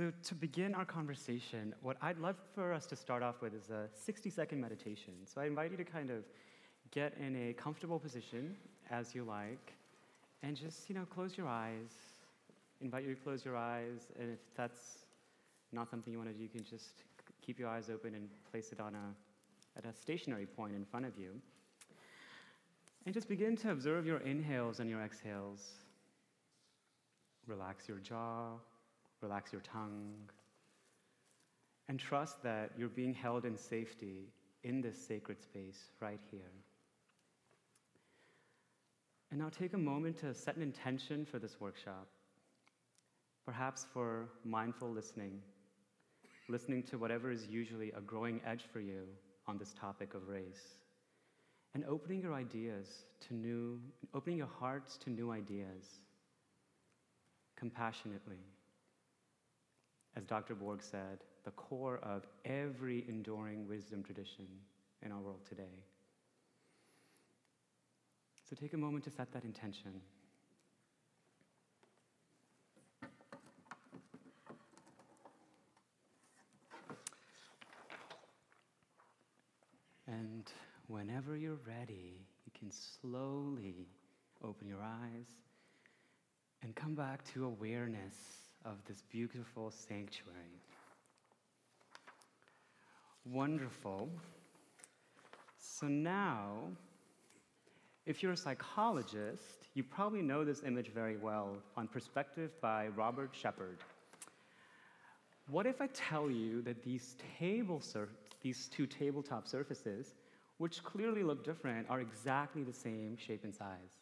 So, to begin our conversation, what I'd love for us to start off with is a 60 second meditation. So, I invite you to kind of get in a comfortable position as you like and just, you know, close your eyes. invite you to close your eyes. And if that's not something you want to do, you can just keep your eyes open and place it on a, at a stationary point in front of you. And just begin to observe your inhales and your exhales. Relax your jaw, relax your tongue, and trust that you're being held in safety in this sacred space right here. And now take a moment to set an intention for this workshop, perhaps for mindful listening, listening to whatever is usually a growing edge for you on this topic of race and opening your ideas to new, opening your hearts to new ideas compassionately. As Dr. Borg said, the core of every enduring wisdom tradition in our world today. So take a moment to set that intention. And whenever you're ready, you can slowly open your eyes and come back to awareness of this beautiful sanctuary. Wonderful. So now, if you're a psychologist, you probably know this image very well on Perspective by Robert Shepard. What if I tell you that these, table sur- these two tabletop surfaces which clearly look different, are exactly the same shape and size.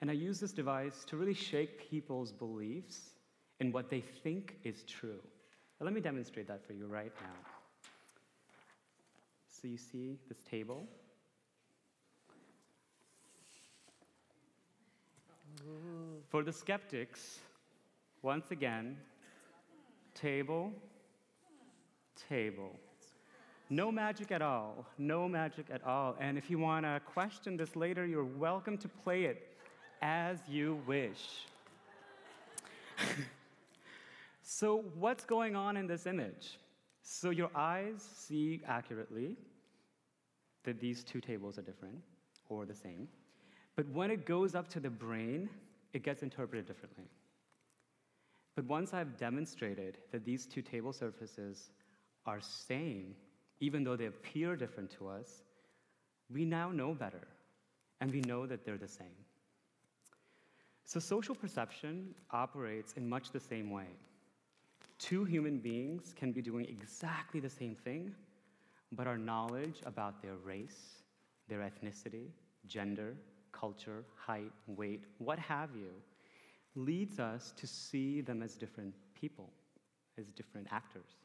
And I use this device to really shake people's beliefs in what they think is true. Now, let me demonstrate that for you right now. So, you see this table? For the skeptics, once again, table, table. No magic at all. No magic at all. And if you want to question this later, you're welcome to play it as you wish. so, what's going on in this image? So, your eyes see accurately that these two tables are different or the same. But when it goes up to the brain, it gets interpreted differently. But once I've demonstrated that these two table surfaces are same even though they appear different to us, we now know better, and we know that they're the same. So, social perception operates in much the same way. Two human beings can be doing exactly the same thing, but our knowledge about their race, their ethnicity, gender, culture, height, weight, what have you, leads us to see them as different people, as different actors.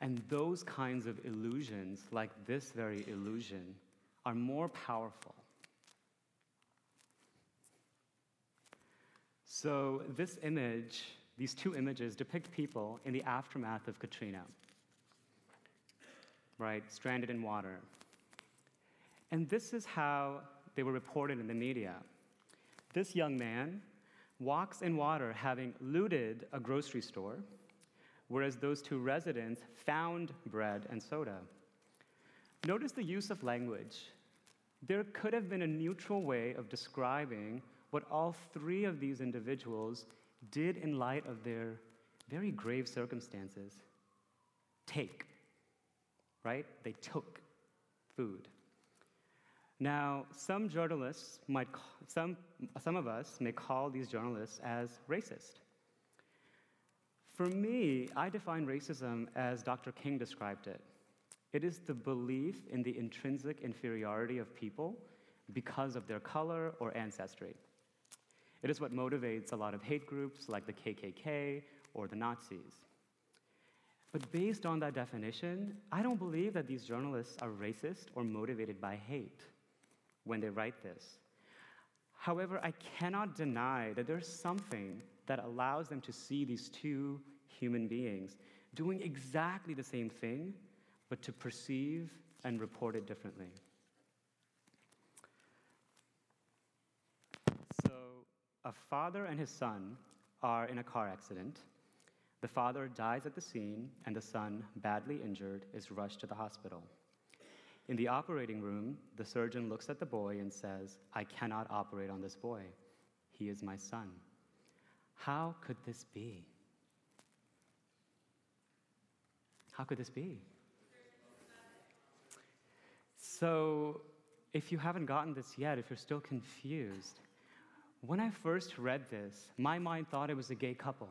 And those kinds of illusions, like this very illusion, are more powerful. So, this image, these two images, depict people in the aftermath of Katrina, right? Stranded in water. And this is how they were reported in the media. This young man walks in water having looted a grocery store whereas those two residents found bread and soda. Notice the use of language. There could have been a neutral way of describing what all three of these individuals did in light of their very grave circumstances. Take, right? They took food. Now, some journalists might, some, some of us may call these journalists as racist. For me, I define racism as Dr. King described it it is the belief in the intrinsic inferiority of people because of their color or ancestry. It is what motivates a lot of hate groups like the KKK or the Nazis. But based on that definition, I don't believe that these journalists are racist or motivated by hate when they write this. However, I cannot deny that there's something that allows them to see these two human beings doing exactly the same thing, but to perceive and report it differently. So, a father and his son are in a car accident. The father dies at the scene, and the son, badly injured, is rushed to the hospital. In the operating room, the surgeon looks at the boy and says, I cannot operate on this boy. He is my son. How could this be? How could this be? So, if you haven't gotten this yet, if you're still confused, when I first read this, my mind thought it was a gay couple.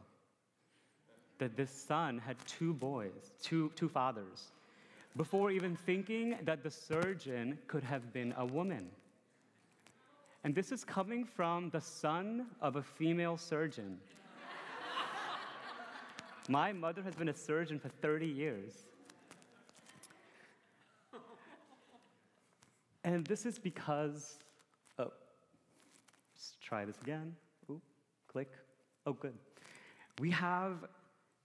That this son had two boys, two, two fathers, before even thinking that the surgeon could have been a woman. And this is coming from the son of a female surgeon. My mother has been a surgeon for 30 years. And this is because, try this again. Ooh, click. Oh, good. We have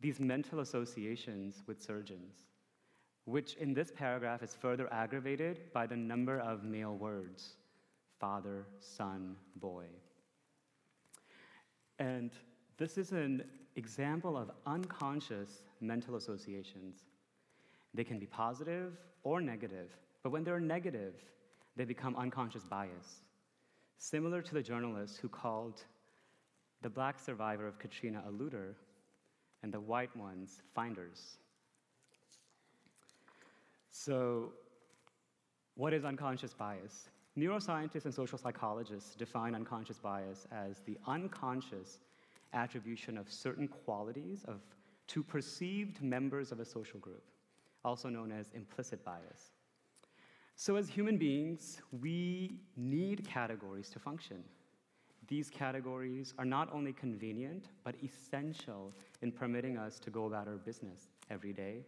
these mental associations with surgeons, which in this paragraph is further aggravated by the number of male words father, son, boy. And this is an example of unconscious mental associations. They can be positive or negative, but when they're negative, they become unconscious bias. Similar to the journalist who called the black survivor of Katrina a looter and the white ones finders. So, what is unconscious bias? Neuroscientists and social psychologists define unconscious bias as the unconscious attribution of certain qualities of, to perceived members of a social group, also known as implicit bias. So, as human beings, we need categories to function. These categories are not only convenient, but essential in permitting us to go about our business every day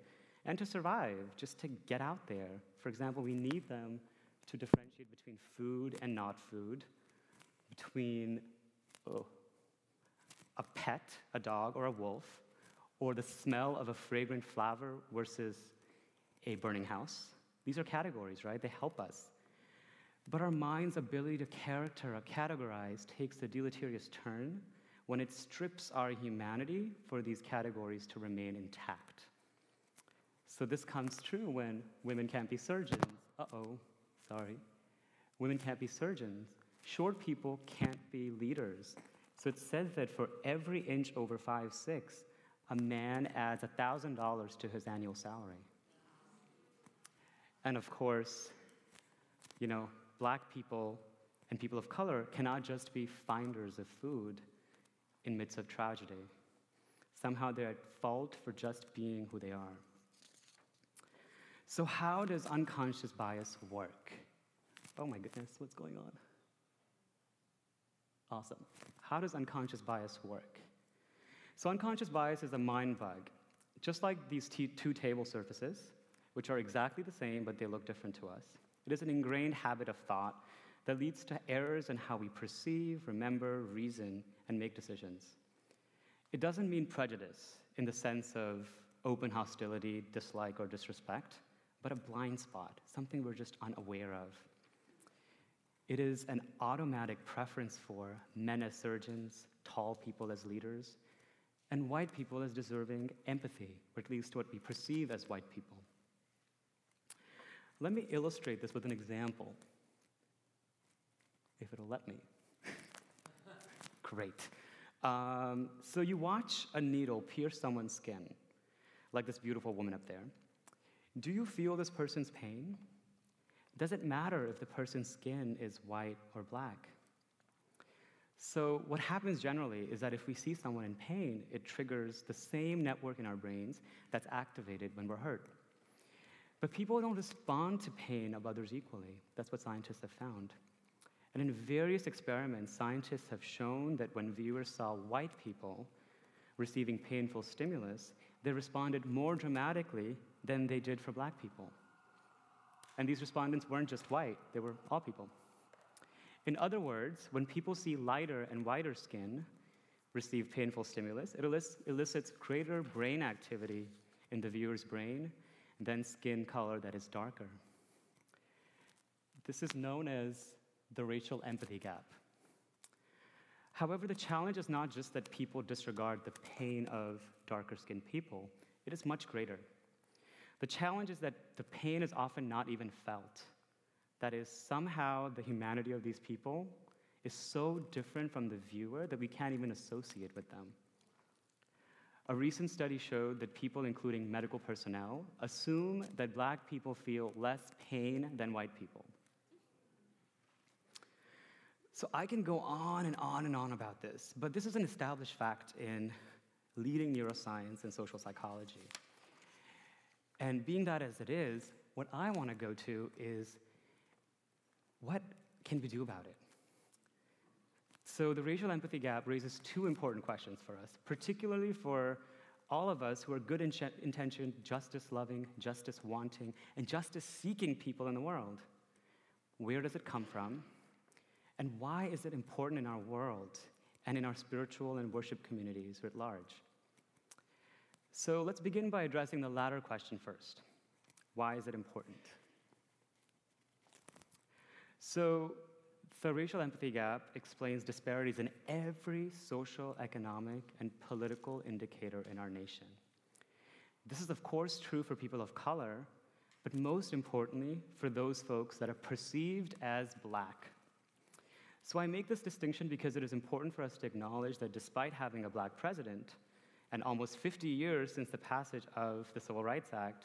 and to survive, just to get out there. For example, we need them to differentiate between food and not food, between oh, a pet, a dog, or a wolf, or the smell of a fragrant flower versus a burning house. These are categories, right? They help us. But our mind's ability to character or categorize takes a deleterious turn when it strips our humanity for these categories to remain intact. So this comes true when women can't be surgeons. Uh oh, sorry. Women can't be surgeons. Short people can't be leaders. So it says that for every inch over five six, a man adds $1,000 to his annual salary. And of course, you know, black people and people of color cannot just be finders of food in midst of tragedy. Somehow they're at fault for just being who they are. So, how does unconscious bias work? Oh my goodness, what's going on? Awesome. How does unconscious bias work? So, unconscious bias is a mind bug. Just like these two table surfaces, which are exactly the same, but they look different to us. It is an ingrained habit of thought that leads to errors in how we perceive, remember, reason, and make decisions. It doesn't mean prejudice in the sense of open hostility, dislike, or disrespect, but a blind spot, something we're just unaware of. It is an automatic preference for men as surgeons, tall people as leaders, and white people as deserving empathy, or at least what we perceive as white people. Let me illustrate this with an example, if it'll let me. Great. Um, so you watch a needle pierce someone's skin, like this beautiful woman up there. Do you feel this person's pain? Does it matter if the person's skin is white or black? So, what happens generally is that if we see someone in pain, it triggers the same network in our brains that's activated when we're hurt. But people don't respond to pain of others equally. That's what scientists have found. And in various experiments, scientists have shown that when viewers saw white people receiving painful stimulus, they responded more dramatically than they did for black people. And these respondents weren't just white, they were all people. In other words, when people see lighter and whiter skin receive painful stimulus, it elicits greater brain activity in the viewer's brain than skin color that is darker. This is known as the racial empathy gap. However, the challenge is not just that people disregard the pain of darker skinned people, it is much greater. The challenge is that the pain is often not even felt. That is, somehow the humanity of these people is so different from the viewer that we can't even associate with them. A recent study showed that people, including medical personnel, assume that black people feel less pain than white people. So I can go on and on and on about this, but this is an established fact in leading neuroscience and social psychology. And being that as it is, what I want to go to is what can we do about it? So, the racial empathy gap raises two important questions for us, particularly for all of us who are good intentioned, justice loving, justice wanting, and justice seeking people in the world. Where does it come from? And why is it important in our world and in our spiritual and worship communities writ large? So let's begin by addressing the latter question first. Why is it important? So, the racial empathy gap explains disparities in every social, economic, and political indicator in our nation. This is, of course, true for people of color, but most importantly, for those folks that are perceived as black so I make this distinction because it is important for us to acknowledge that despite having a black president, and almost 50 years since the passage of the Civil Rights Act,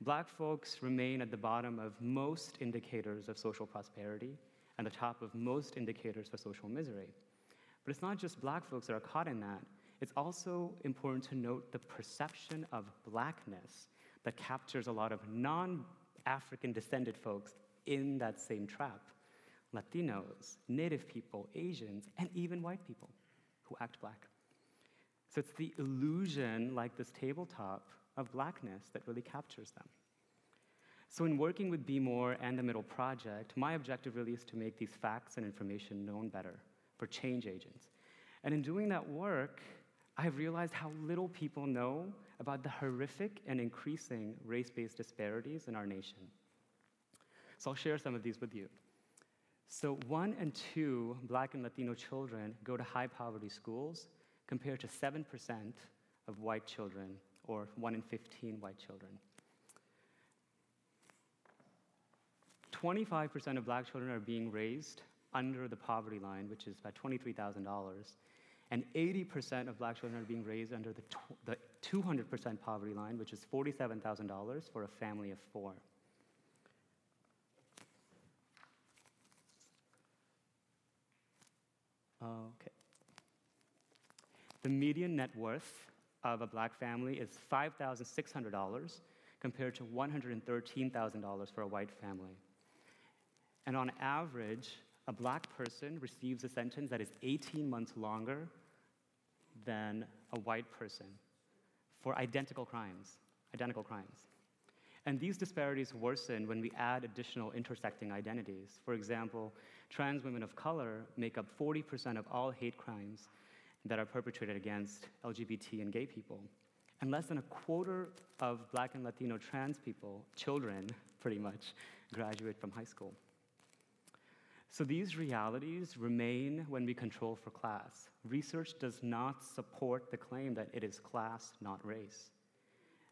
black folks remain at the bottom of most indicators of social prosperity and the top of most indicators for social misery. But it's not just black folks that are caught in that. It's also important to note the perception of blackness that captures a lot of non African descended folks in that same trap. Latinos, Native people, Asians, and even white people who act black. So it's the illusion, like this tabletop, of blackness that really captures them. So, in working with Be More and the Middle Project, my objective really is to make these facts and information known better for change agents. And in doing that work, I've realized how little people know about the horrific and increasing race based disparities in our nation. So, I'll share some of these with you. So, one and two black and Latino children go to high poverty schools compared to 7% of white children, or 1 in 15 white children. 25% of black children are being raised under the poverty line, which is about $23,000. And 80% of black children are being raised under the, tw- the 200% poverty line, which is $47,000 for a family of four. Okay. The median net worth of a black family is $5,600 compared to $113,000 for a white family. And on average, a black person receives a sentence that is 18 months longer than a white person for identical crimes, identical crimes. And these disparities worsen when we add additional intersecting identities. For example, trans women of color make up 40% of all hate crimes that are perpetrated against LGBT and gay people. And less than a quarter of black and Latino trans people, children pretty much, graduate from high school. So these realities remain when we control for class. Research does not support the claim that it is class, not race.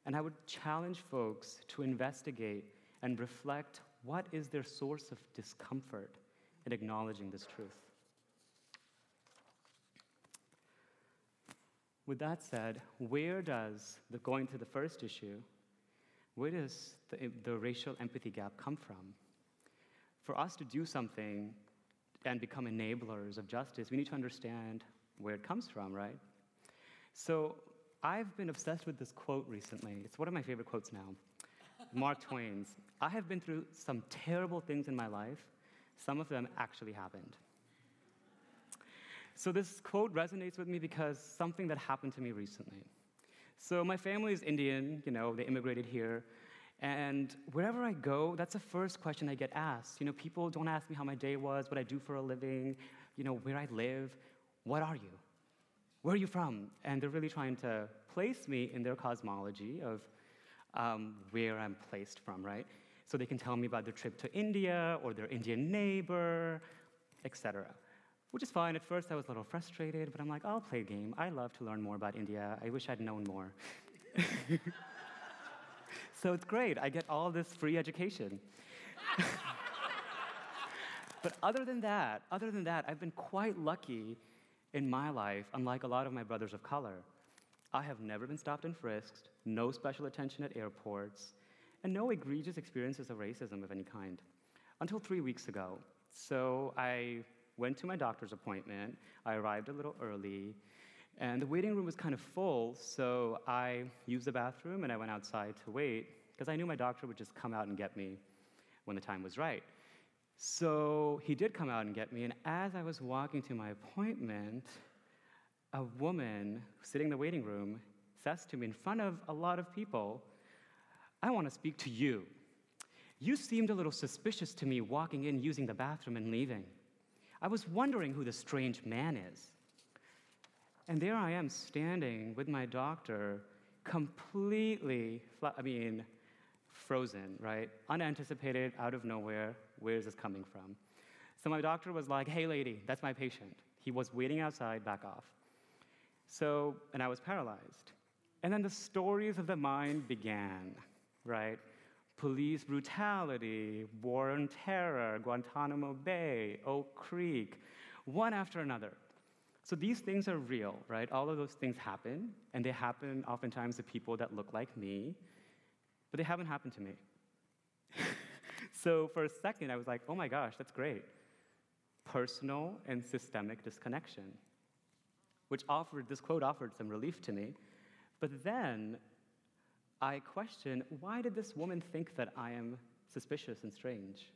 And I would challenge folks to investigate and reflect what is their source of discomfort in acknowledging this truth. With that said, where does, the, going to the first issue, where does the, the racial empathy gap come from? For us to do something and become enablers of justice, we need to understand where it comes from, right? So I've been obsessed with this quote recently. It's one of my favorite quotes now. Mark Twain's I have been through some terrible things in my life. Some of them actually happened. So this quote resonates with me because something that happened to me recently. So my family is Indian, you know, they immigrated here. And wherever I go, that's the first question I get asked. You know, people don't ask me how my day was, what I do for a living, you know, where I live. What are you? Where are you from? And they're really trying to place me in their cosmology of um, where I'm placed from, right? So they can tell me about their trip to India or their Indian neighbor, etc. which is fine. At first, I was a little frustrated, but I'm like, I'll play a game. I love to learn more about India. I wish I'd known more. so it's great. I get all this free education. but other than that, other than that, I've been quite lucky in my life, unlike a lot of my brothers of color. I have never been stopped and frisked, no special attention at airports, and no egregious experiences of racism of any kind until three weeks ago. So I went to my doctor's appointment. I arrived a little early, and the waiting room was kind of full, so I used the bathroom and I went outside to wait because I knew my doctor would just come out and get me when the time was right. So he did come out and get me, and as I was walking to my appointment, a woman sitting in the waiting room says to me in front of a lot of people, I want to speak to you. You seemed a little suspicious to me walking in, using the bathroom, and leaving. I was wondering who the strange man is. And there I am standing with my doctor, completely, I mean, frozen, right? Unanticipated, out of nowhere. Where is this coming from? So my doctor was like, hey, lady, that's my patient. He was waiting outside, back off. So, and I was paralyzed. And then the stories of the mind began, right? Police brutality, war on terror, Guantanamo Bay, Oak Creek, one after another. So these things are real, right? All of those things happen, and they happen oftentimes to people that look like me, but they haven't happened to me. so for a second, I was like, oh my gosh, that's great. Personal and systemic disconnection which offered, this quote offered some relief to me. But then I question why did this woman think that I am suspicious and strange?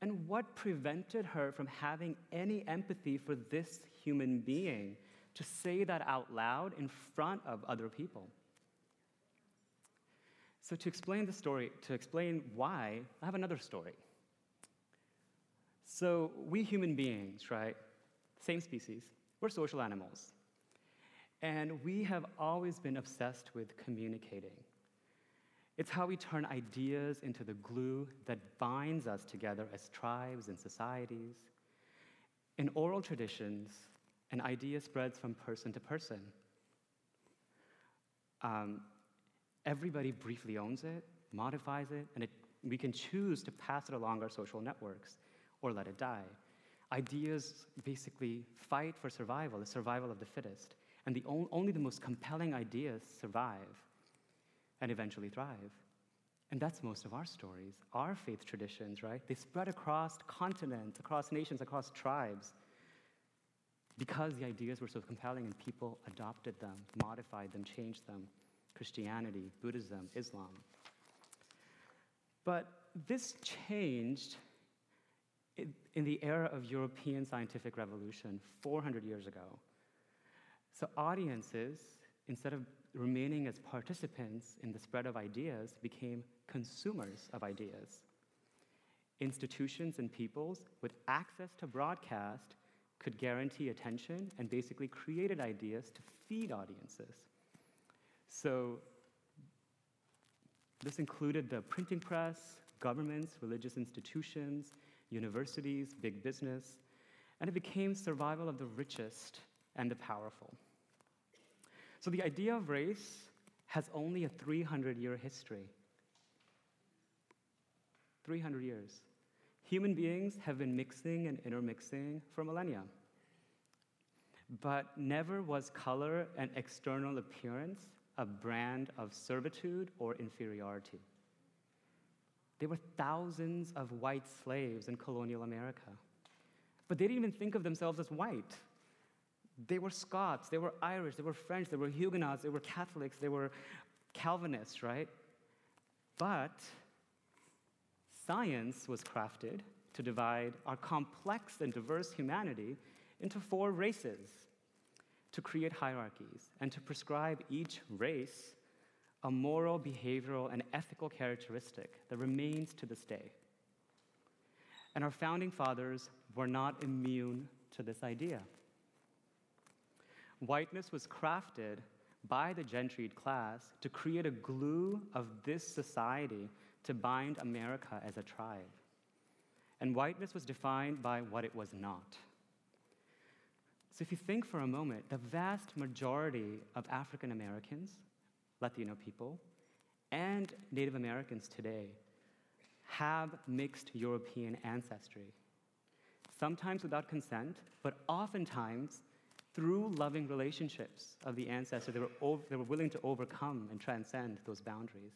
And what prevented her from having any empathy for this human being to say that out loud in front of other people? So, to explain the story, to explain why, I have another story. So, we human beings, right? Same species, we're social animals. And we have always been obsessed with communicating. It's how we turn ideas into the glue that binds us together as tribes and societies. In oral traditions, an idea spreads from person to person. Um, everybody briefly owns it, modifies it, and it, we can choose to pass it along our social networks or let it die. Ideas basically fight for survival, the survival of the fittest. And the only the most compelling ideas survive and eventually thrive. And that's most of our stories, our faith traditions, right? They spread across continents, across nations, across tribes because the ideas were so compelling and people adopted them, modified them, changed them. Christianity, Buddhism, Islam. But this changed in the era of European scientific revolution 400 years ago. So audiences, instead of remaining as participants in the spread of ideas, became consumers of ideas. Institutions and peoples with access to broadcast could guarantee attention and basically created ideas to feed audiences. So this included the printing press, governments, religious institutions, universities, big business, and it became survival of the richest and the powerful. So the idea of race has only a 300 year history. 300 years. Human beings have been mixing and intermixing for millennia. But never was color and external appearance a brand of servitude or inferiority. There were thousands of white slaves in colonial America. But they didn't even think of themselves as white. They were Scots, they were Irish, they were French, they were Huguenots, they were Catholics, they were Calvinists, right? But science was crafted to divide our complex and diverse humanity into four races, to create hierarchies, and to prescribe each race a moral, behavioral, and ethical characteristic that remains to this day. And our founding fathers were not immune to this idea. Whiteness was crafted by the gentried class to create a glue of this society to bind America as a tribe. And whiteness was defined by what it was not. So, if you think for a moment, the vast majority of African Americans, Latino people, and Native Americans today have mixed European ancestry. Sometimes without consent, but oftentimes through loving relationships of the ancestor, they were, ov- they were willing to overcome and transcend those boundaries.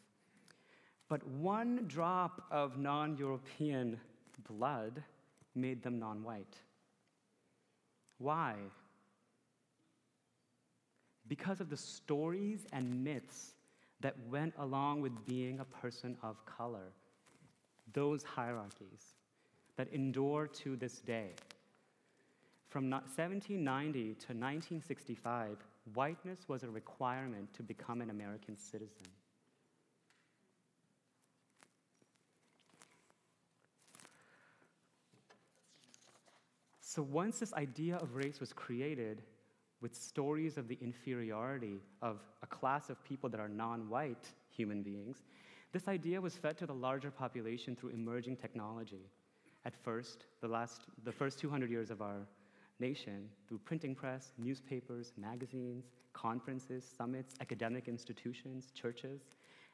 But one drop of non European blood made them non white. Why? Because of the stories and myths that went along with being a person of color, those hierarchies that endure to this day. From 1790 to 1965, whiteness was a requirement to become an American citizen. So once this idea of race was created, with stories of the inferiority of a class of people that are non white human beings, this idea was fed to the larger population through emerging technology. At first, the, last, the first 200 years of our nation, through printing press, newspapers, magazines, conferences, summits, academic institutions, churches,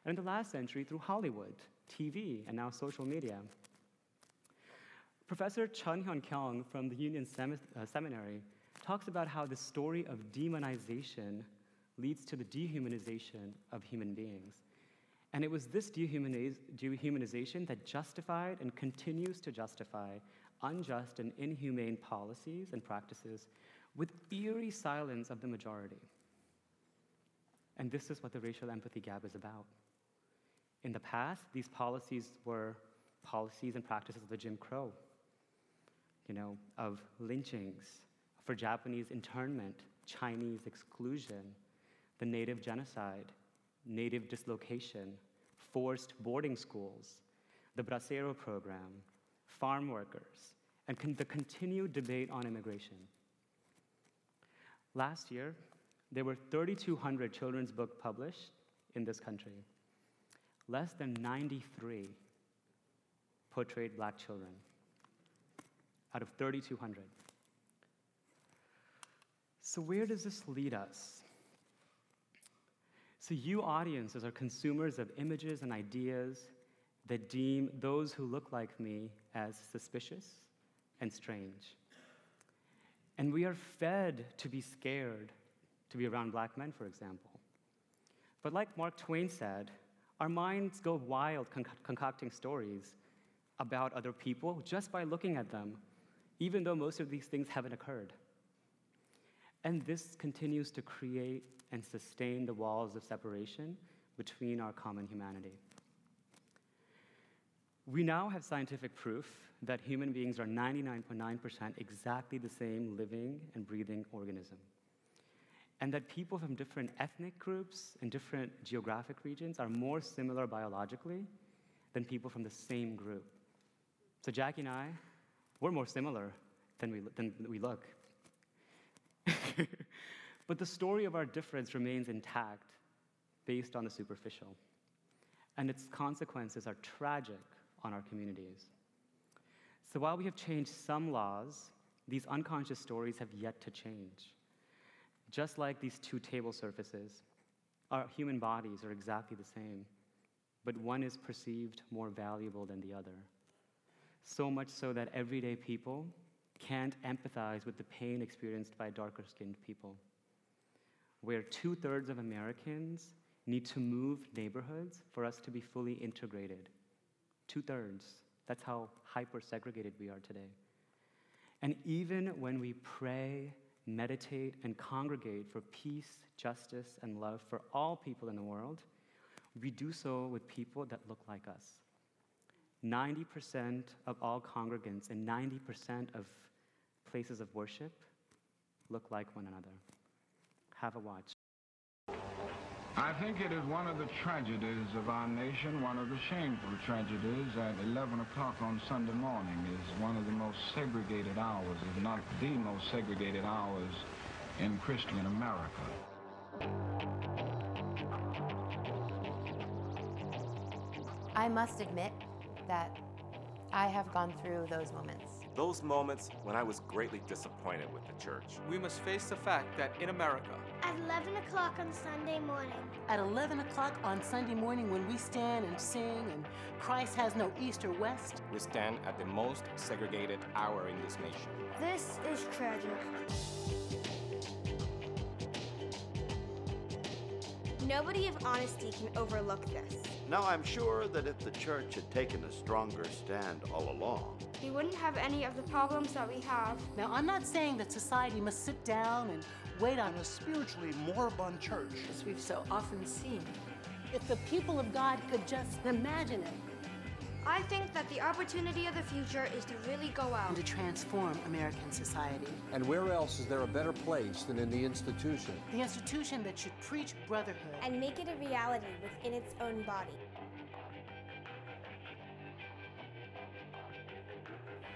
and in the last century through Hollywood, TV, and now social media. Professor Chung Hyun Kyung from the Union Sem- uh, Seminary talks about how the story of demonization leads to the dehumanization of human beings. And it was this dehumaniz- dehumanization that justified and continues to justify unjust and inhumane policies and practices with eerie silence of the majority. And this is what the racial empathy gap is about. In the past, these policies were policies and practices of the Jim Crow, you know, of lynchings, for Japanese internment, Chinese exclusion, the native genocide, native dislocation, forced boarding schools, the Bracero program, farm workers, and con- the continued debate on immigration. Last year, there were 3,200 children's books published in this country. Less than 93 portrayed black children out of 3,200. So, where does this lead us? So, you audiences are consumers of images and ideas that deem those who look like me as suspicious and strange. And we are fed to be scared to be around black men, for example. But, like Mark Twain said, our minds go wild conc- concocting stories about other people just by looking at them, even though most of these things haven't occurred. And this continues to create and sustain the walls of separation between our common humanity. We now have scientific proof that human beings are 99.9% exactly the same living and breathing organism. And that people from different ethnic groups and different geographic regions are more similar biologically than people from the same group. So, Jacqui and I, we're more similar than we, than we look. but the story of our difference remains intact based on the superficial. And its consequences are tragic on our communities. So while we have changed some laws, these unconscious stories have yet to change. Just like these two table surfaces, our human bodies are exactly the same, but one is perceived more valuable than the other. So much so that everyday people can't empathize with the pain experienced by darker skinned people. Where two thirds of Americans need to move neighborhoods for us to be fully integrated. Two thirds. That's how hyper segregated we are today. And even when we pray, meditate, and congregate for peace, justice, and love for all people in the world, we do so with people that look like us. 90% of all congregants and 90% of places of worship look like one another. Have a watch. I think it is one of the tragedies of our nation, one of the shameful tragedies at 11 o'clock on Sunday morning is one of the most segregated hours, if not the most segregated hours in Christian America. I must admit that I have gone through those moments. those moments when I was greatly disappointed with the church. We must face the fact that in America, at 11 o'clock on Sunday morning, at 11 o'clock on Sunday morning, when we stand and sing, and Christ has no east or west, we stand at the most segregated hour in this nation. This is tragic. Nobody of honesty can overlook this. Now, I'm sure that if the church had taken a stronger stand all along, we wouldn't have any of the problems that we have. Now, I'm not saying that society must sit down and wait on a spiritually moribund church, as we've so often seen. If the people of God could just imagine it, I think that the opportunity of the future is to really go out and to transform American society. And where else is there a better place than in the institution? The institution that should preach brotherhood and make it a reality within its own body.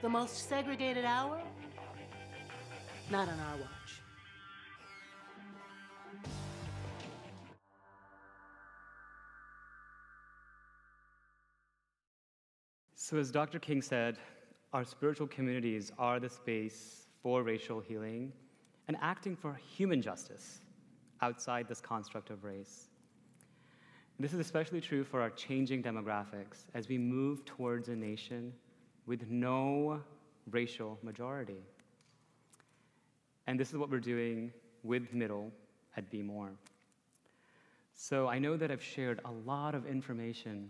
The most segregated hour? Not on our watch. So, as Dr. King said, our spiritual communities are the space for racial healing and acting for human justice outside this construct of race. This is especially true for our changing demographics as we move towards a nation with no racial majority. And this is what we're doing with Middle at Be More. So I know that I've shared a lot of information,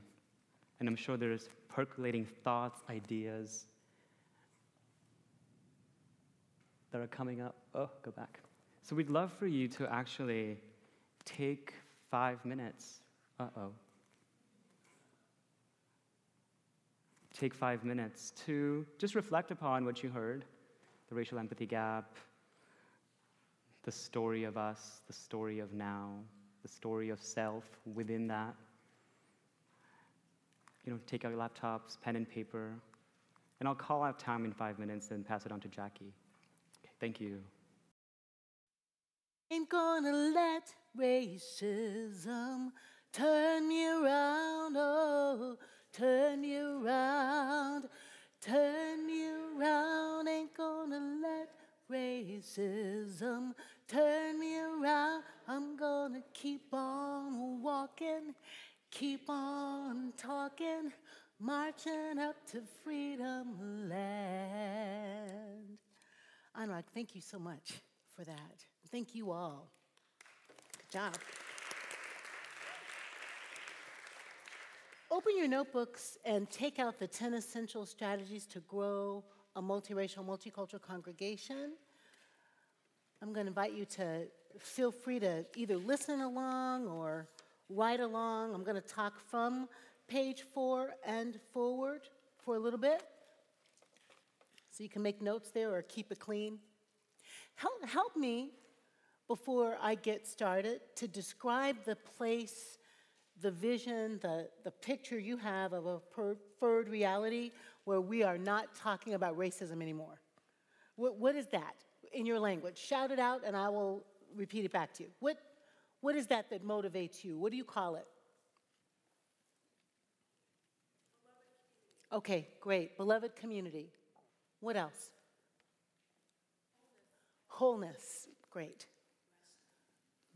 and I'm sure there's percolating thoughts, ideas that are coming up. Oh, go back. So we'd love for you to actually take five minutes. Uh oh. Take five minutes to just reflect upon what you heard the racial empathy gap, the story of us, the story of now, the story of self within that you know, take out your laptops, pen and paper, and I'll call out time in five minutes and pass it on to Jacqui. Okay, thank you. Ain't gonna let racism turn me around, oh, turn me around, turn me around. Ain't gonna let racism turn me around. I'm gonna keep on walking Keep on talking, marching up to freedom land. Anurag, thank you so much for that. Thank you all. Good job. Open your notebooks and take out the 10 essential strategies to grow a multiracial, multicultural congregation. I'm going to invite you to feel free to either listen along or right along. I'm going to talk from page four and forward for a little bit. So you can make notes there or keep it clean. Help, help me before I get started to describe the place, the vision, the, the picture you have of a preferred reality where we are not talking about racism anymore. what, what is that in your language? Shout it out and I will repeat it back to you. What, what is that that motivates you? What do you call it? Okay, great. Beloved community. What else? Wholeness. Great.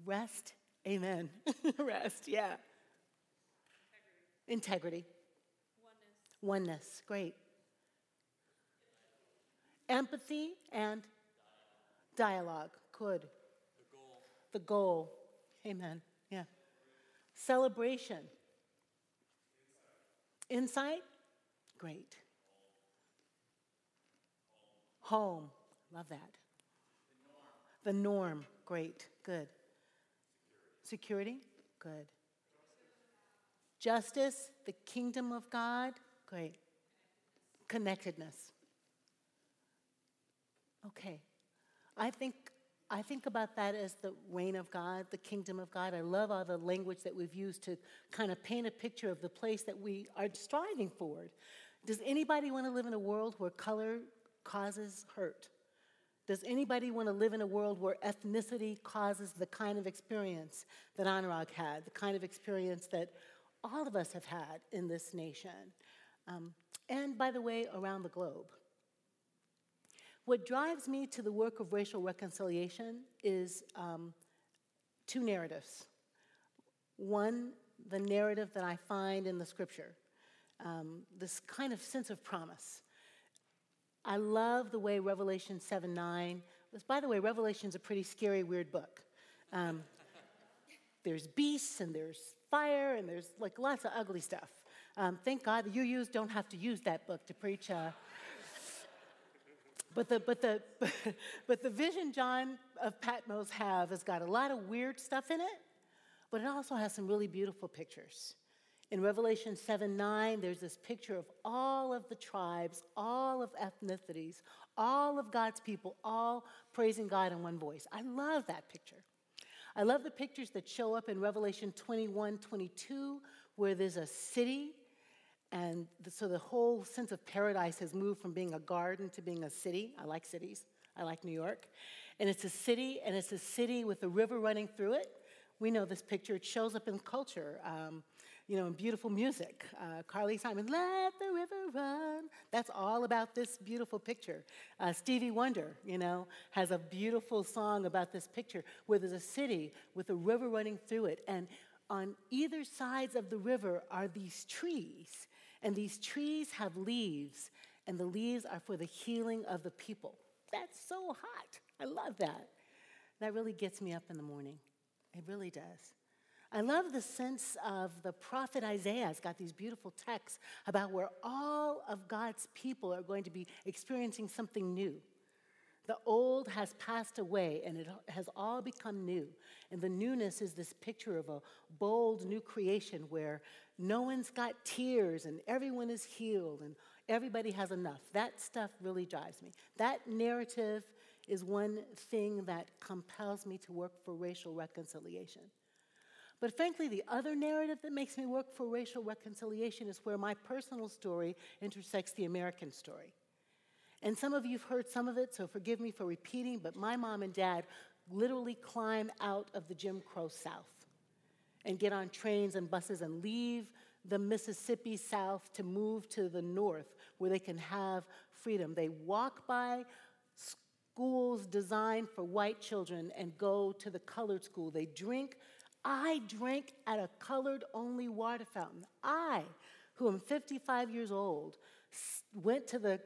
Rest. Amen. Rest, yeah. Integrity. Integrity. Oneness. Oneness. Great. Empathy and dialogue. Good. The goal. The goal. Amen. Yeah. Celebration. Insight? Great. Home. Love that. The norm. Great. Good. Security? Good. Justice, the kingdom of God? Great. Connectedness. Okay. I think I think about that as the reign of God, the kingdom of God. I love all the language that we've used to kind of paint a picture of the place that we are striving for. Does anybody want to live in a world where color causes hurt? Does anybody want to live in a world where ethnicity causes the kind of experience that Anurag had, the kind of experience that all of us have had in this nation? Um, and by the way, around the globe. What drives me to the work of racial reconciliation is um, two narratives. One, the narrative that I find in the scripture, um, this kind of sense of promise. I love the way Revelation 7 9 was. By the way, Revelation's a pretty scary, weird book. Um, there's beasts and there's fire and there's like lots of ugly stuff. Um, thank God you use don't have to use that book to preach. Uh, but the, but, the, but the vision John of Patmos have has got a lot of weird stuff in it, but it also has some really beautiful pictures. In Revelation 7 9, there's this picture of all of the tribes, all of ethnicities, all of God's people, all praising God in one voice. I love that picture. I love the pictures that show up in Revelation 21 22, where there's a city and so the whole sense of paradise has moved from being a garden to being a city. I like cities, I like New York. And it's a city, and it's a city with a river running through it. We know this picture, it shows up in culture. Um, you know, in beautiful music. Uh, Carly Simon, let the river run. That's all about this beautiful picture. Uh, Stevie Wonder, you know, has a beautiful song about this picture where there's a city with a river running through it. And on either sides of the river are these trees. And these trees have leaves, and the leaves are for the healing of the people. That's so hot. I love that. That really gets me up in the morning. It really does. I love the sense of the prophet Isaiah has got these beautiful texts about where all of God's people are going to be experiencing something new. The old has passed away and it has all become new. And the newness is this picture of a bold new creation where no one's got tears and everyone is healed and everybody has enough. That stuff really drives me. That narrative is one thing that compels me to work for racial reconciliation. But frankly, the other narrative that makes me work for racial reconciliation is where my personal story intersects the American story. And some of you have heard some of it, so forgive me for repeating, but my mom and dad literally climb out of the Jim Crow South and get on trains and buses and leave the Mississippi South to move to the North where they can have freedom. They walk by schools designed for white children and go to the colored school. They drink. I drank at a colored only water fountain. I, who am 55 years old, went to the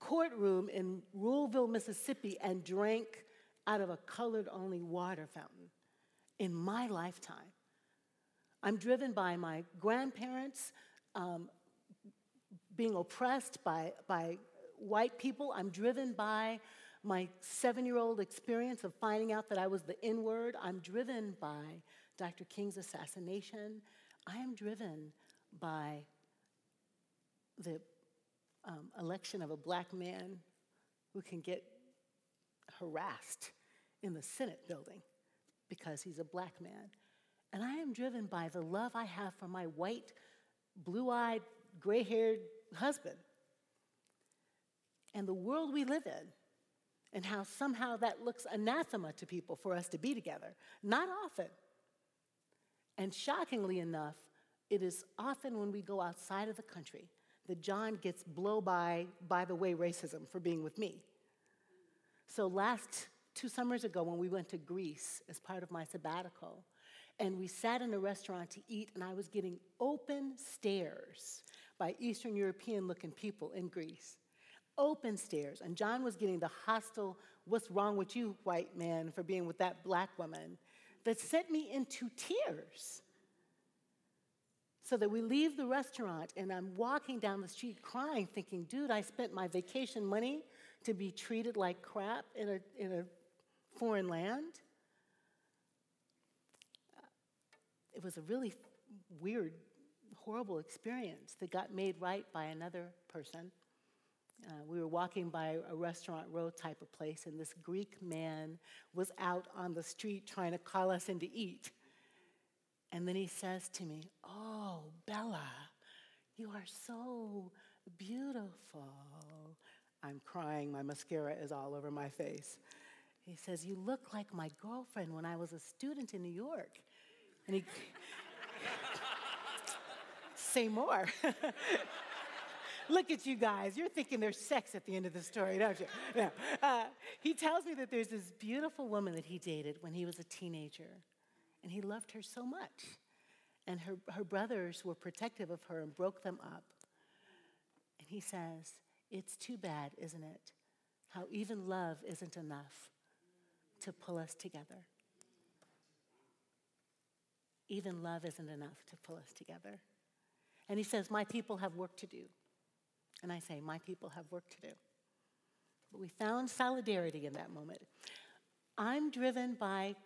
courtroom in Ruleville, Mississippi, and drank out of a colored only water fountain in my lifetime. I'm driven by my grandparents um, being oppressed by, by white people. I'm driven by my seven year old experience of finding out that I was the N word. I'm driven by Dr. King's assassination. I am driven by the um, election of a black man who can get harassed in the Senate building because he's a black man. And I am driven by the love I have for my white, blue eyed, gray haired husband. And the world we live in, and how somehow that looks anathema to people for us to be together. Not often. And shockingly enough, it is often when we go outside of the country that John gets blow by, by the way, racism for being with me. So last two summers ago, when we went to Greece as part of my sabbatical, and we sat in a restaurant to eat, and I was getting open stares by Eastern European looking people in Greece. Open stares. And John was getting the hostile, what's wrong with you, white man, for being with that black woman, that sent me into tears. So that we leave the restaurant, and I'm walking down the street crying, thinking, dude, I spent my vacation money to be treated like crap in a, in a foreign land. It was a really weird, horrible experience that got made right by another person. Uh, we were walking by a restaurant row type of place, and this Greek man was out on the street trying to call us in to eat. And then he says to me, Oh, Bella, you are so beautiful. I'm crying, my mascara is all over my face. He says, You look like my girlfriend when I was a student in New York. And he, say more. Look at you guys. You're thinking there's sex at the end of the story, don't you? No. Uh, he tells me that there's this beautiful woman that he dated when he was a teenager, and he loved her so much. And her, her brothers were protective of her and broke them up. And he says, It's too bad, isn't it? How even love isn't enough to pull us together. Even love isn't enough to pull us together. And he says, My people have work to do. And I say, My people have work to do. But we found solidarity in that moment. I'm driven by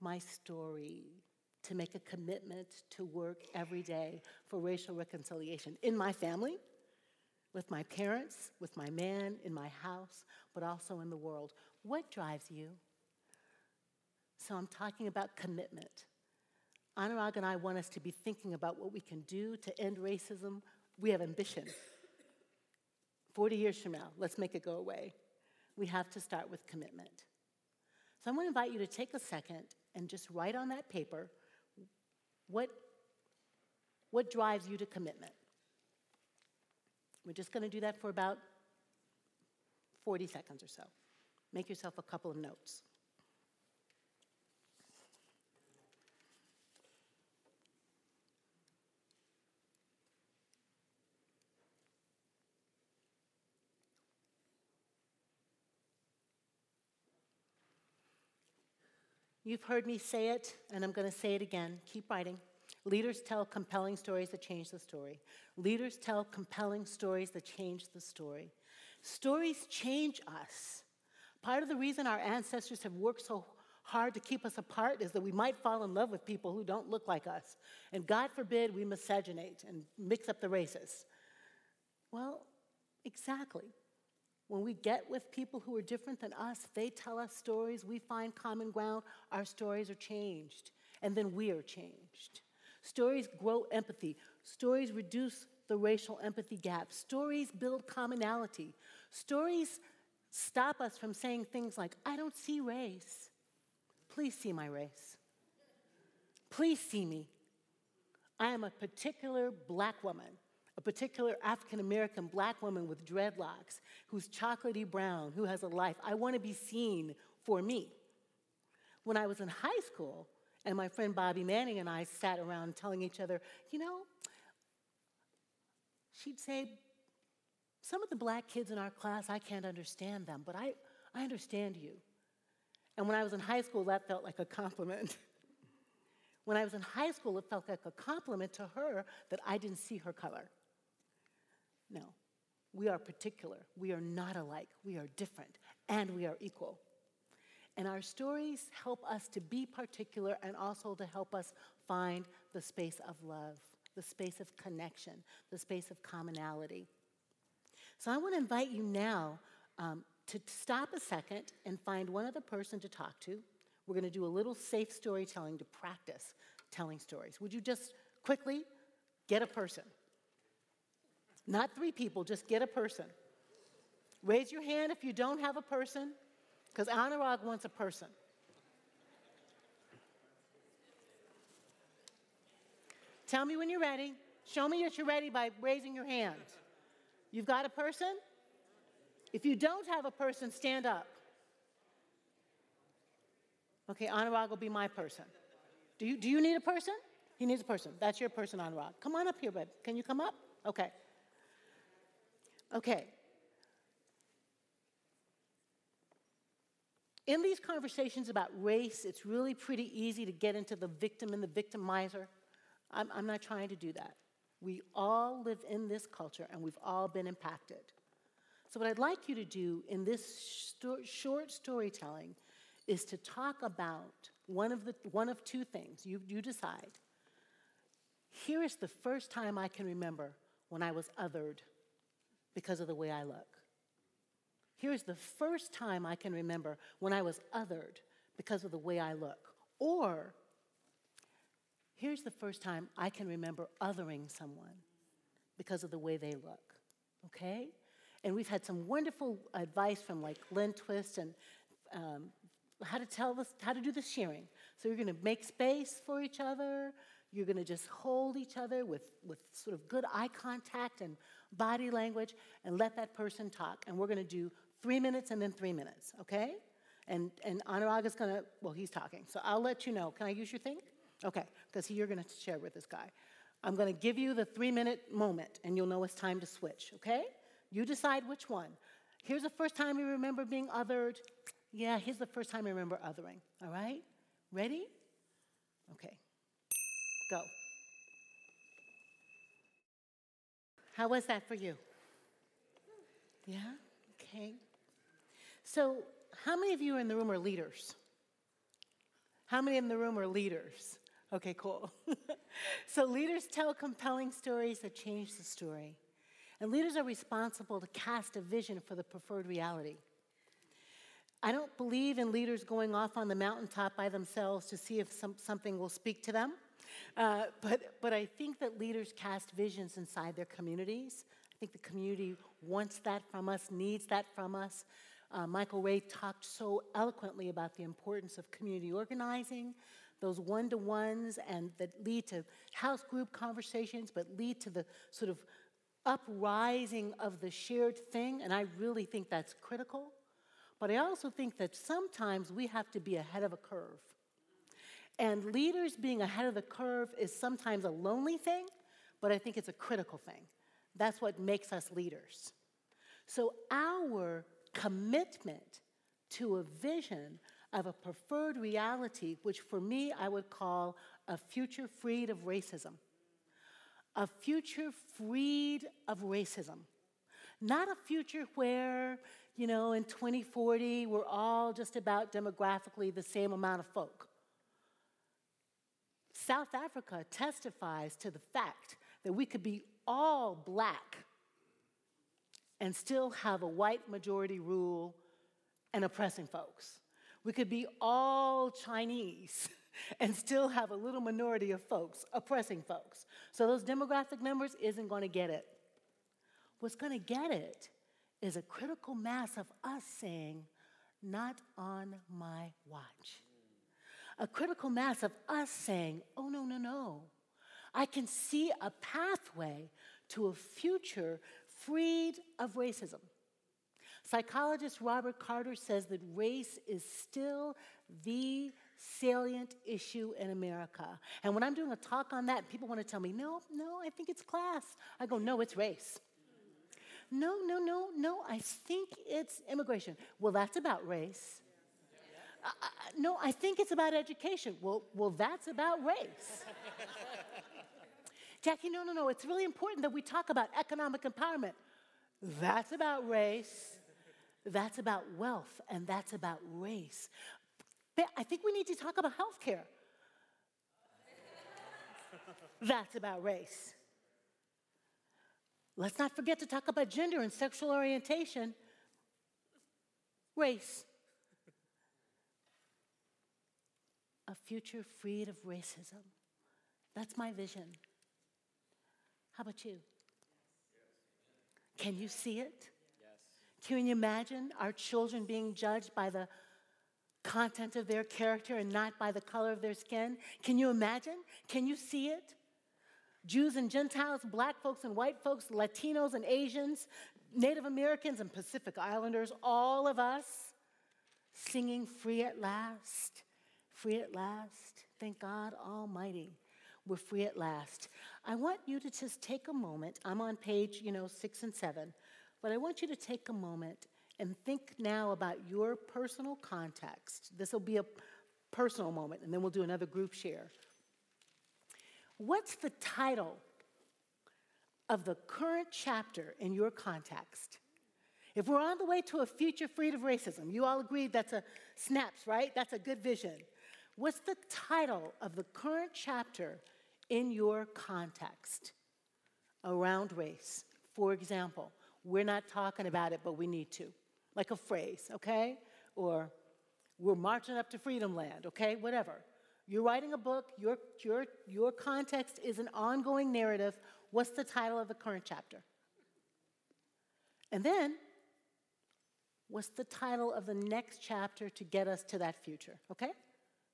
my story to make a commitment to work every day for racial reconciliation in my family, with my parents, with my man, in my house, but also in the world. What drives you? So I'm talking about commitment. Anurag and I want us to be thinking about what we can do to end racism. We have ambition. 40 years from now, let's make it go away. We have to start with commitment. So I'm going to invite you to take a second and just write on that paper what, what drives you to commitment. We're just going to do that for about 40 seconds or so. Make yourself a couple of notes. You've heard me say it, and I'm going to say it again. Keep writing. Leaders tell compelling stories that change the story. Leaders tell compelling stories that change the story. Stories change us. Part of the reason our ancestors have worked so hard to keep us apart is that we might fall in love with people who don't look like us. And God forbid we miscegenate and mix up the races. Well, exactly. When we get with people who are different than us, they tell us stories, we find common ground, our stories are changed, and then we are changed. Stories grow empathy, stories reduce the racial empathy gap, stories build commonality, stories stop us from saying things like, I don't see race. Please see my race. Please see me. I am a particular black woman a particular African American black woman with dreadlocks who's chocolatey brown, who has a life. I want to be seen for me. When I was in high school, and my friend Bobby Manning and I sat around telling each other, you know, she'd say, some of the black kids in our class, I can't understand them, but I, I understand you. And when I was in high school, that felt like a compliment. when I was in high school, it felt like a compliment to her that I didn't see her color. No, we are particular. We are not alike. We are different, and we are equal. And our stories help us to be particular and also to help us find the space of love, the space of connection, the space of commonality. So I want to invite you now um, to stop a second and find one other person to talk to. We're going to do a little safe storytelling to practice telling stories. Would you just quickly get a person? Not three people, just get a person. Raise your hand if you don't have a person, because Anurag wants a person. Tell me when you're ready. Show me that you're ready by raising your hand. You've got a person? If you don't have a person, stand up. Okay, Anurag will be my person. Do you, do you need a person? He needs a person. That's your person, Anurag. Come on up here, babe. Can you come up? Okay. Okay. In these conversations about race, it's really pretty easy to get into the victim and the victimizer. I'm, I'm not trying to do that. We all live in this culture and we've all been impacted. So, what I'd like you to do in this sto- short storytelling is to talk about one of, the, one of two things. You, you decide. Here is the first time I can remember when I was othered because of the way I look. Here's the first time I can remember when I was othered because of the way I look. Or here's the first time I can remember othering someone because of the way they look. Okay? And we've had some wonderful advice from like Lynn Twist and um, how to tell this, how to do the sharing. So you're going to make space for each other. You're going to just hold each other with, with sort of good eye contact and body language and let that person talk. And we're going to do three minutes and then three minutes, okay? And, and Anurag is going to, well, he's talking. So I'll let you know. Can I use your thing? Okay, because you're going to share with this guy. I'm going to give you the three minute moment and you'll know it's time to switch, okay? You decide which one. Here's the first time you remember being othered. Yeah, here's the first time I remember othering, all right? Ready? Okay. Go. How was that for you? Yeah? Okay. So, how many of you in the room are leaders? How many in the room are leaders? Okay, cool. so, leaders tell compelling stories that change the story. And leaders are responsible to cast a vision for the preferred reality. I don't believe in leaders going off on the mountaintop by themselves to see if some, something will speak to them. Uh, but, but I think that leaders cast visions inside their communities. I think the community wants that from us, needs that from us. Uh, Michael Ray talked so eloquently about the importance of community organizing, those one to ones, and that lead to house group conversations, but lead to the sort of uprising of the shared thing. And I really think that's critical. But I also think that sometimes we have to be ahead of a curve. And leaders being ahead of the curve is sometimes a lonely thing, but I think it's a critical thing. That's what makes us leaders. So, our commitment to a vision of a preferred reality, which for me I would call a future freed of racism, a future freed of racism. Not a future where, you know, in 2040 we're all just about demographically the same amount of folk. South Africa testifies to the fact that we could be all black and still have a white majority rule and oppressing folks. We could be all Chinese and still have a little minority of folks oppressing folks. So those demographic numbers isn't going to get it. What's going to get it is a critical mass of us saying, not on my watch. A critical mass of us saying, oh, no, no, no. I can see a pathway to a future freed of racism. Psychologist Robert Carter says that race is still the salient issue in America. And when I'm doing a talk on that, people want to tell me, no, no, I think it's class. I go, no, it's race. No, no, no, no, I think it's immigration. Well, that's about race. No, I think it's about education. Well, well, that's about race. Jacqui, no, no, no. It's really important that we talk about economic empowerment. That's about race. That's about wealth, and that's about race. But I think we need to talk about health care. that's about race. Let's not forget to talk about gender and sexual orientation. Race. A future freed of racism. That's my vision. How about you? Can you see it? Yes. Can you imagine our children being judged by the content of their character and not by the color of their skin? Can you imagine? Can you see it? Jews and Gentiles, black folks and white folks, Latinos and Asians, Native Americans and Pacific Islanders, all of us singing free at last, free at last. Thank God Almighty we're free at last. I want you to just take a moment. I'm on page, you know, six and seven, but I want you to take a moment and think now about your personal context. This will be a personal moment, and then we'll do another group share. What's the title of the current chapter in your context? If we're on the way to a future freed of racism, you all agreed that's a snaps, right? That's a good vision. What's the title of the current chapter in your context around race. For example, we're not talking about it, but we need to. Like a phrase, okay? Or we're marching up to Freedom Land, okay? Whatever. You're writing a book, your, your, your context is an ongoing narrative. What's the title of the current chapter? And then, what's the title of the next chapter to get us to that future, okay?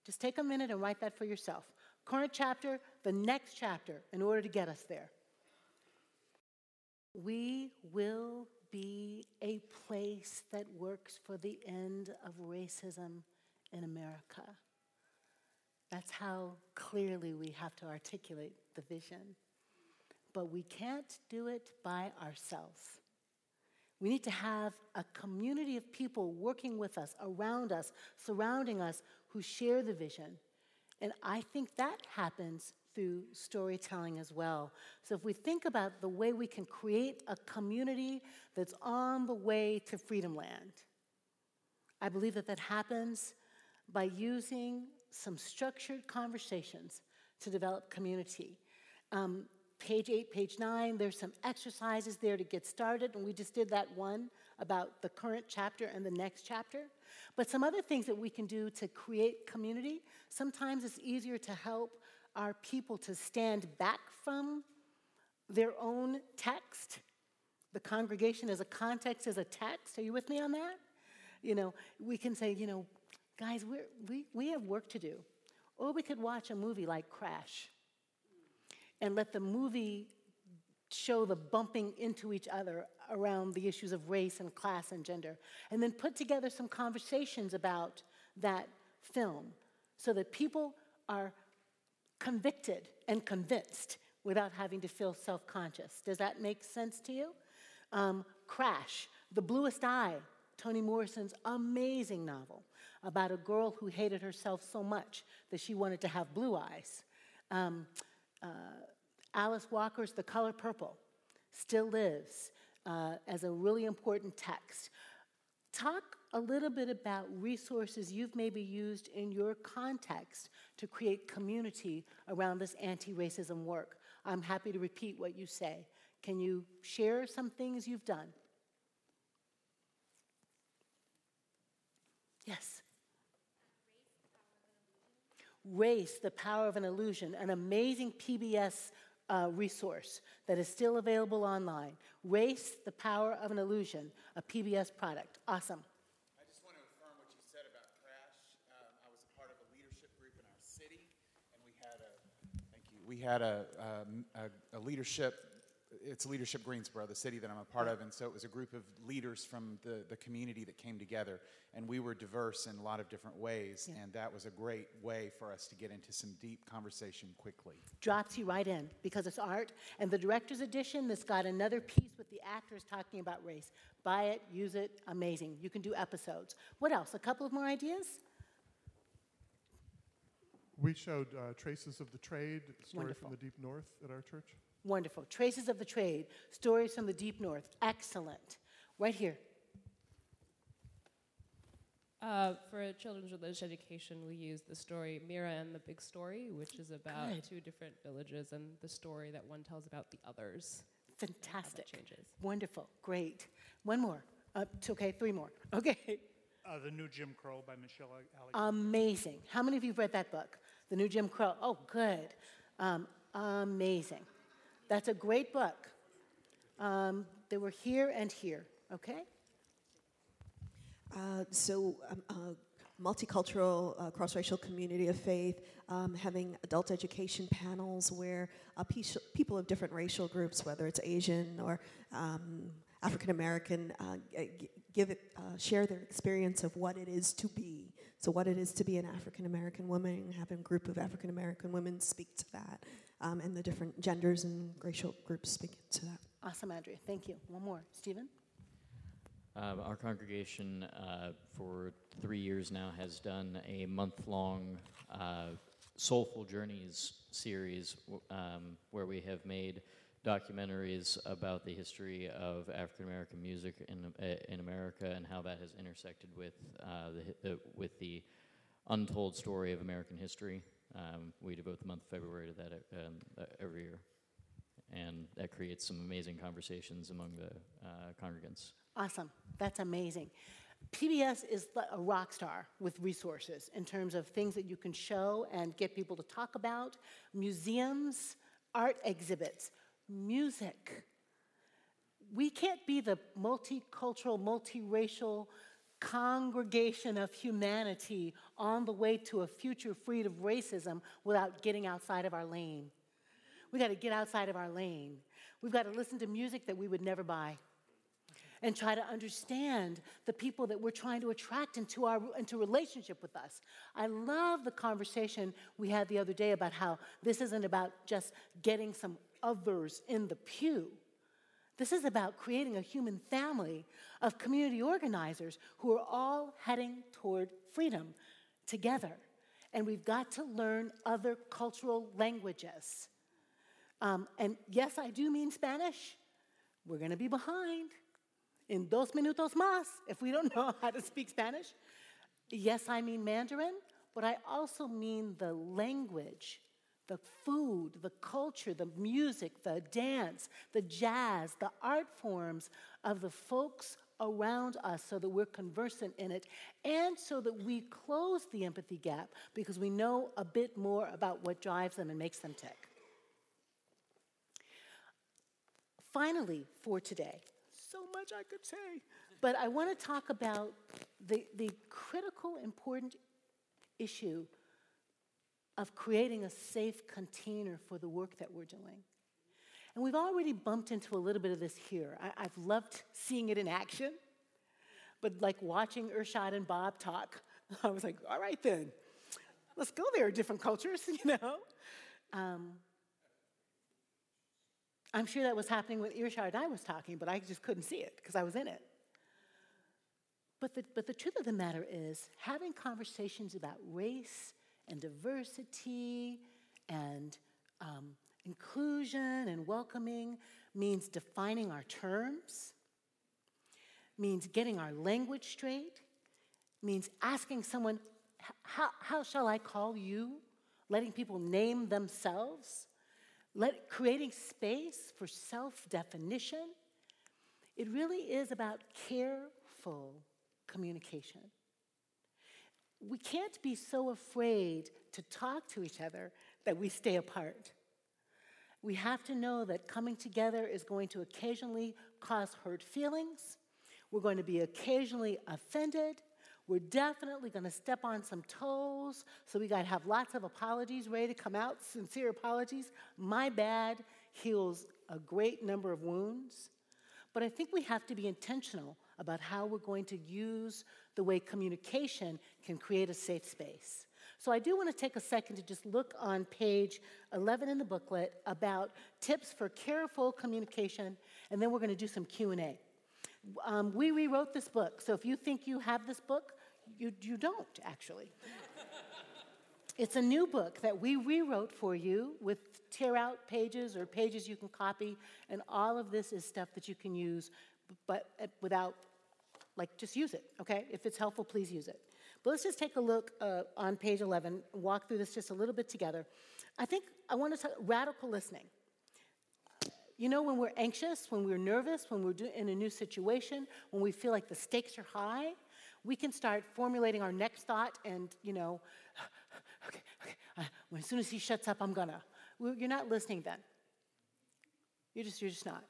Just take a minute and write that for yourself current chapter, the next chapter, in order to get us there. We will be a place that works for the end of racism in America. That's how clearly we have to articulate the vision. But we can't do it by ourselves. We need to have a community of people working with us, around us, surrounding us, who share the vision. And I think that happens through storytelling as well. So if we think about the way we can create a community that's on the way to Freedom Land, I believe that that happens by using some structured conversations to develop community. Um, page eight, page nine, there's some exercises there to get started, and we just did that one about the current chapter and the next chapter. But some other things that we can do to create community, sometimes it's easier to help our people to stand back from their own text. The congregation as a context, as a text. Are you with me on that? You know, we can say, you know, guys, we're, we, we have work to do. Or we could watch a movie like Crash and let the movie show the bumping into each other around the issues of race and class and gender, and then put together some conversations about that film so that people are convicted and convinced without having to feel self conscious. Does that make sense to you? Um, Crash, The Bluest Eye, Toni Morrison's amazing novel about a girl who hated herself so much that she wanted to have blue eyes. Um, uh, Alice Walker's The Color Purple still lives uh, as a really important text. Talk a little bit about resources you've maybe used in your context to create community around this anti racism work. I'm happy to repeat what you say. Can you share some things you've done? Yes. Race, the Power of an Illusion, an amazing PBS uh, resource that is still available online. Race, the Power of an Illusion, a PBS product. Awesome. I just want to affirm what you said about Crash. Um, I was a part of a leadership group in our city, and we had a, thank you, we had a, um, a, a leadership it's Leadership Greensboro, the city that I'm a part of, and so it was a group of leaders from the, the community that came together, and we were diverse in a lot of different ways, yeah. and that was a great way for us to get into some deep conversation quickly. Drops you right in because it's art, and the director's edition that's got another piece with the actors talking about race. Buy it, use it, amazing. You can do episodes. What else? A couple of more ideas? We showed uh, Traces of the Trade, story Wonderful. from the Deep North at our church. Wonderful. Traces of the Trade, Stories from the Deep North. Excellent. Right here. Uh, for children's religious education, we use the story Mira and the Big Story, which is about Good. two different villages and the story that one tells about the others. Fantastic. changes. Wonderful. Great. One more. Uh, okay, three more. Okay. Uh, the New Jim Crow by Michelle Alexander. Amazing. How many of you have read that book? The New Jim Crow. Oh, good. Um, amazing. That's a great book. Um, they were here and here, okay? Uh, so, um, uh, multicultural, uh, cross racial community of faith, um, having adult education panels where uh, people of different racial groups, whether it's Asian or um, African American, uh, give it, uh, share their experience of what it is to be. So, what it is to be an African American woman, and having a group of African American women speak to that um, and the different genders and racial groups speak to that. Awesome, Andrea. Thank you. One more. Stephen? Uh, our congregation uh, for three years now has done a month long uh, Soulful Journeys series um, where we have made documentaries about the history of African American music in, uh, in America and how that has intersected with, uh, the, with the untold story of American history. Um, we devote the month of February to that um, uh, every year. And that creates some amazing conversations among the uh, congregants. Awesome. That's amazing. PBS is a rock star with resources in terms of things that you can show and get people to talk about, museums, art exhibits, music. We can't be the multicultural, multiracial congregation of humanity on the way to a future freed of racism without getting outside of our lane. We got to get outside of our lane. We've got to listen to music that we would never buy and try to understand the people that we're trying to attract into our into relationship with us. I love the conversation we had the other day about how this isn't about just getting some others in the pew. This is about creating a human family of community organizers who are all heading toward freedom together. And we've got to learn other cultural languages. Um, and yes, I do mean Spanish. We're going to be behind in dos minutos más if we don't know how to speak Spanish. Yes, I mean Mandarin, but I also mean the language, the food, the culture, the music, the dance, the jazz, the art forms of the folks around us so that we're conversant in it and so that we close the empathy gap because we know a bit more about what drives them and makes them tick. Finally, for today, so much I could say, but I want to talk about the, the critical, important issue of creating a safe container for the work that we're doing. And we've already bumped into a little bit of this here. I, have loved seeing it in action, but like watching Irshad and Bob talk, I was like, all right then, let's go there, different cultures, you know? Um, I'm sure that was happening when Irshad and I was talking, but I just couldn't see it because I was in it. But the, but the truth of the matter is, having conversations about race and diversity and um, inclusion and welcoming means defining our terms, means getting our language straight, means asking someone, how, how shall I call you? Letting people name themselves let, creating space for self definition. It really is about careful communication. We can't be so afraid to talk to each other that we stay apart. We have to know that coming together is going to occasionally cause hurt feelings. We're going to be occasionally offended. We're definitely going to step on some toes, so we got to have lots of apologies ready to come out, sincere apologies. My bad heals a great number of wounds. But I think we have to be intentional about how we're going to use the way communication can create a safe space. So I do want to take a second to just look on page 11 in the booklet about tips for careful communication, and then we're going to do some Q&A. Um, we rewrote this book, so if you think you have this book, you, you don't, actually. it's a new book that we rewrote for you with tear out pages or pages you can copy, and all of this is stuff that you can use, but without, like, just use it, okay? If it's helpful, please use it. But let's just take a look uh, on page 11, walk through this just a little bit together. I think I want to talk radical listening. You know, when we're anxious, when we're nervous, when we're in a new situation, when we feel like the stakes are high, we can start formulating our next thought and, you know, okay, okay, uh, as soon as he shuts up, I'm gonna. Well, you're not listening then. You're just, you're just not.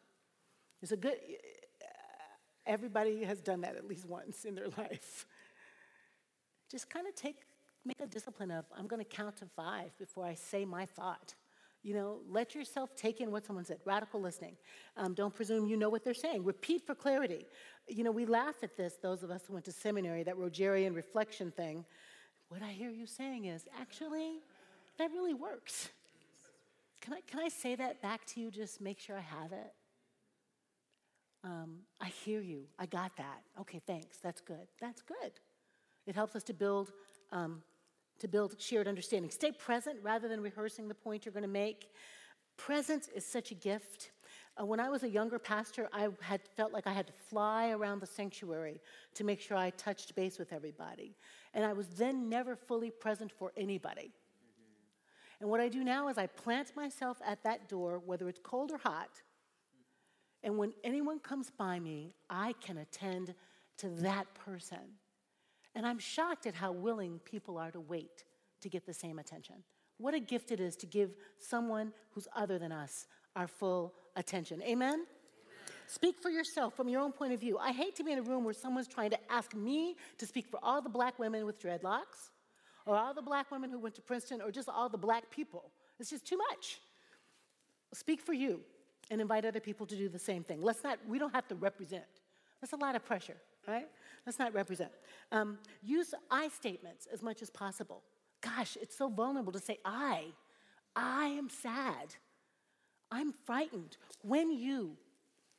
It's a good, everybody has done that at least once in their life. Just kind of take, make a discipline of, I'm gonna count to five before I say my thought. You know, let yourself take in what someone said. Radical listening. Um, don't presume you know what they're saying. Repeat for clarity. You know, we laugh at this, those of us who went to seminary, that Rogerian reflection thing. What I hear you saying is, actually, that really works. Can I, can I say that back to you? Just make sure I have it. Um, I hear you. I got that. Okay, thanks. That's good. That's good. It helps us to build um, to build shared understanding. Stay present rather than rehearsing the point you're going to make. Presence is such a gift. Uh, when I was a younger pastor, I had felt like I had to fly around the sanctuary to make sure I touched base with everybody. And I was then never fully present for anybody. And what I do now is I plant myself at that door, whether it's cold or hot. And when anyone comes by me, I can attend to that person. And I'm shocked at how willing people are to wait to get the same attention. What a gift it is to give someone who's other than us our full attention. Amen? Amen. Speak for yourself from your own point of view. I hate to be in a room where someone's trying to ask me to speak for all the black women with dreadlocks, or all the black women who went to Princeton, or just all the black people. It's just too much. Speak for you and invite other people to do the same thing. Let's not, we don't have to represent. That's a lot of pressure, right? Let's not represent. Um, use I statements as much as possible. Gosh, it's so vulnerable to say I. I am sad. I'm frightened. When you,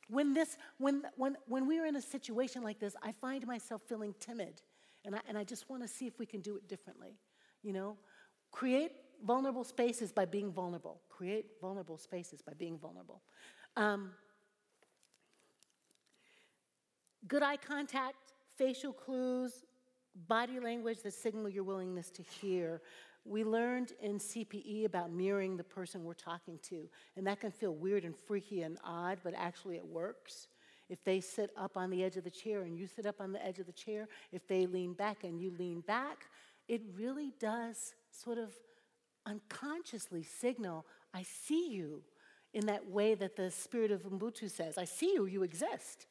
when this, when, when, when we're in a situation like this, I find myself feeling timid. And I, and I just want to see if we can do it differently. You know, create vulnerable spaces by being vulnerable. Create vulnerable spaces by being vulnerable. Um, good eye contact, facial clues, body language that signal your willingness to hear. We learned in CPE about mirroring the person we're talking to, and that can feel weird and freaky and odd, but actually it works. If they sit up on the edge of the chair and you sit up on the edge of the chair, if they lean back and you lean back, it really does sort of unconsciously signal, I see you, in that way that the spirit of Ubuntu says, I see you, you exist.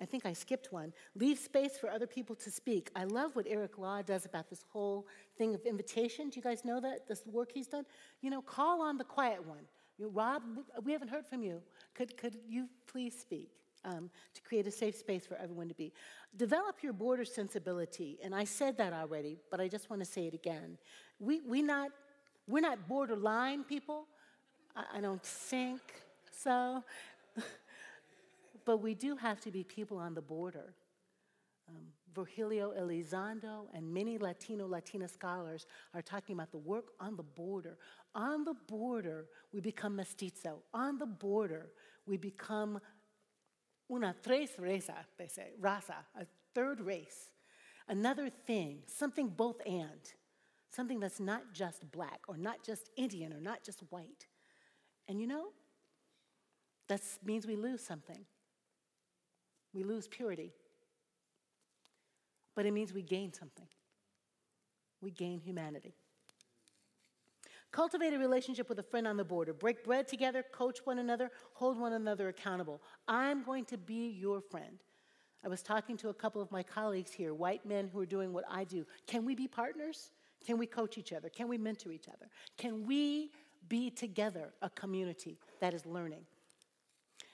I think I skipped one. Leave space for other people to speak. I love what Eric Law does about this whole thing of invitation. Do you guys know that, this work he's done? You know, call on the quiet one. You know, Rob, we haven't heard from you. Could, could you please speak? Um, to create a safe space for everyone to be. Develop your border sensibility, and I said that already, but I just want to say it again. We, we not, we're not borderline people. I, I don't think so. but we do have to be people on the border. Um, Virgilio Elizondo and many Latino, Latina scholars are talking about the work on the border. On the border, we become mestizo. On the border, we become una tres raza, they say, raza, a third race. Another thing, something both and, something that's not just black or not just Indian or not just white. And you know, that means we lose something. We lose purity. But it means we gain something. We gain humanity. Cultivate a relationship with a friend on the border. Break bread together, coach one another, hold one another accountable. I'm going to be your friend. I was talking to a couple of my colleagues here, white men who are doing what I do. Can we be partners? Can we coach each other? Can we mentor each other? Can we be together a community that is learning?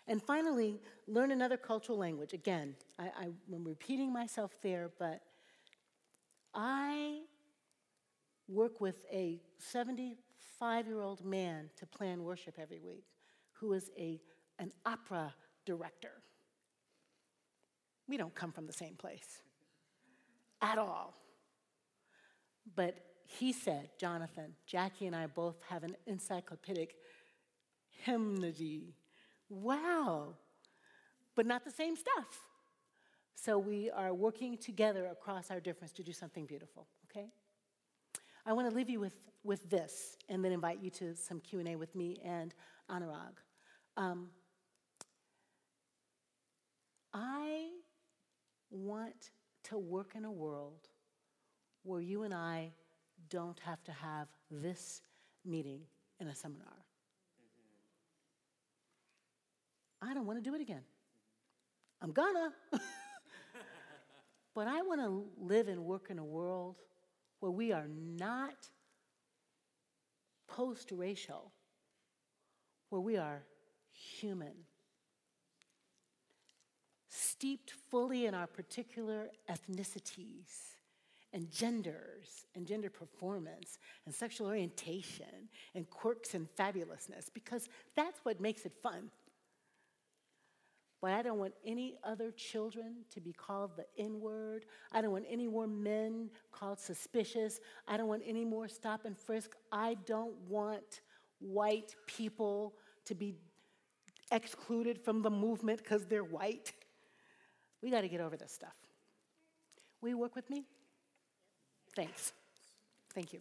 And finally, learn another cultural language. Again, I, am repeating myself there, but I work with a 75 year old man to plan worship every week who is a, an opera director. We don't come from the same place at all. But he said, Jonathan, Jacqui and I both have an encyclopedic hymnody Wow. But not the same stuff. So we are working together across our difference to do something beautiful, okay? I want to leave you with, with this and then invite you to some Q&A with me and Anurag. Um, I want to work in a world where you and I don't have to have this meeting in a seminar. I don't want to do it again. I'm gonna. but I want to live and work in a world where we are not post racial, where we are human, steeped fully in our particular ethnicities and genders and gender performance and sexual orientation and quirks and fabulousness, because that's what makes it fun. But I don't want any other children to be called the N word. I don't want any more men called suspicious. I don't want any more stop and frisk. I don't want white people to be excluded from the movement because they're white. We got to get over this stuff. Will you work with me? Thanks. Thank you.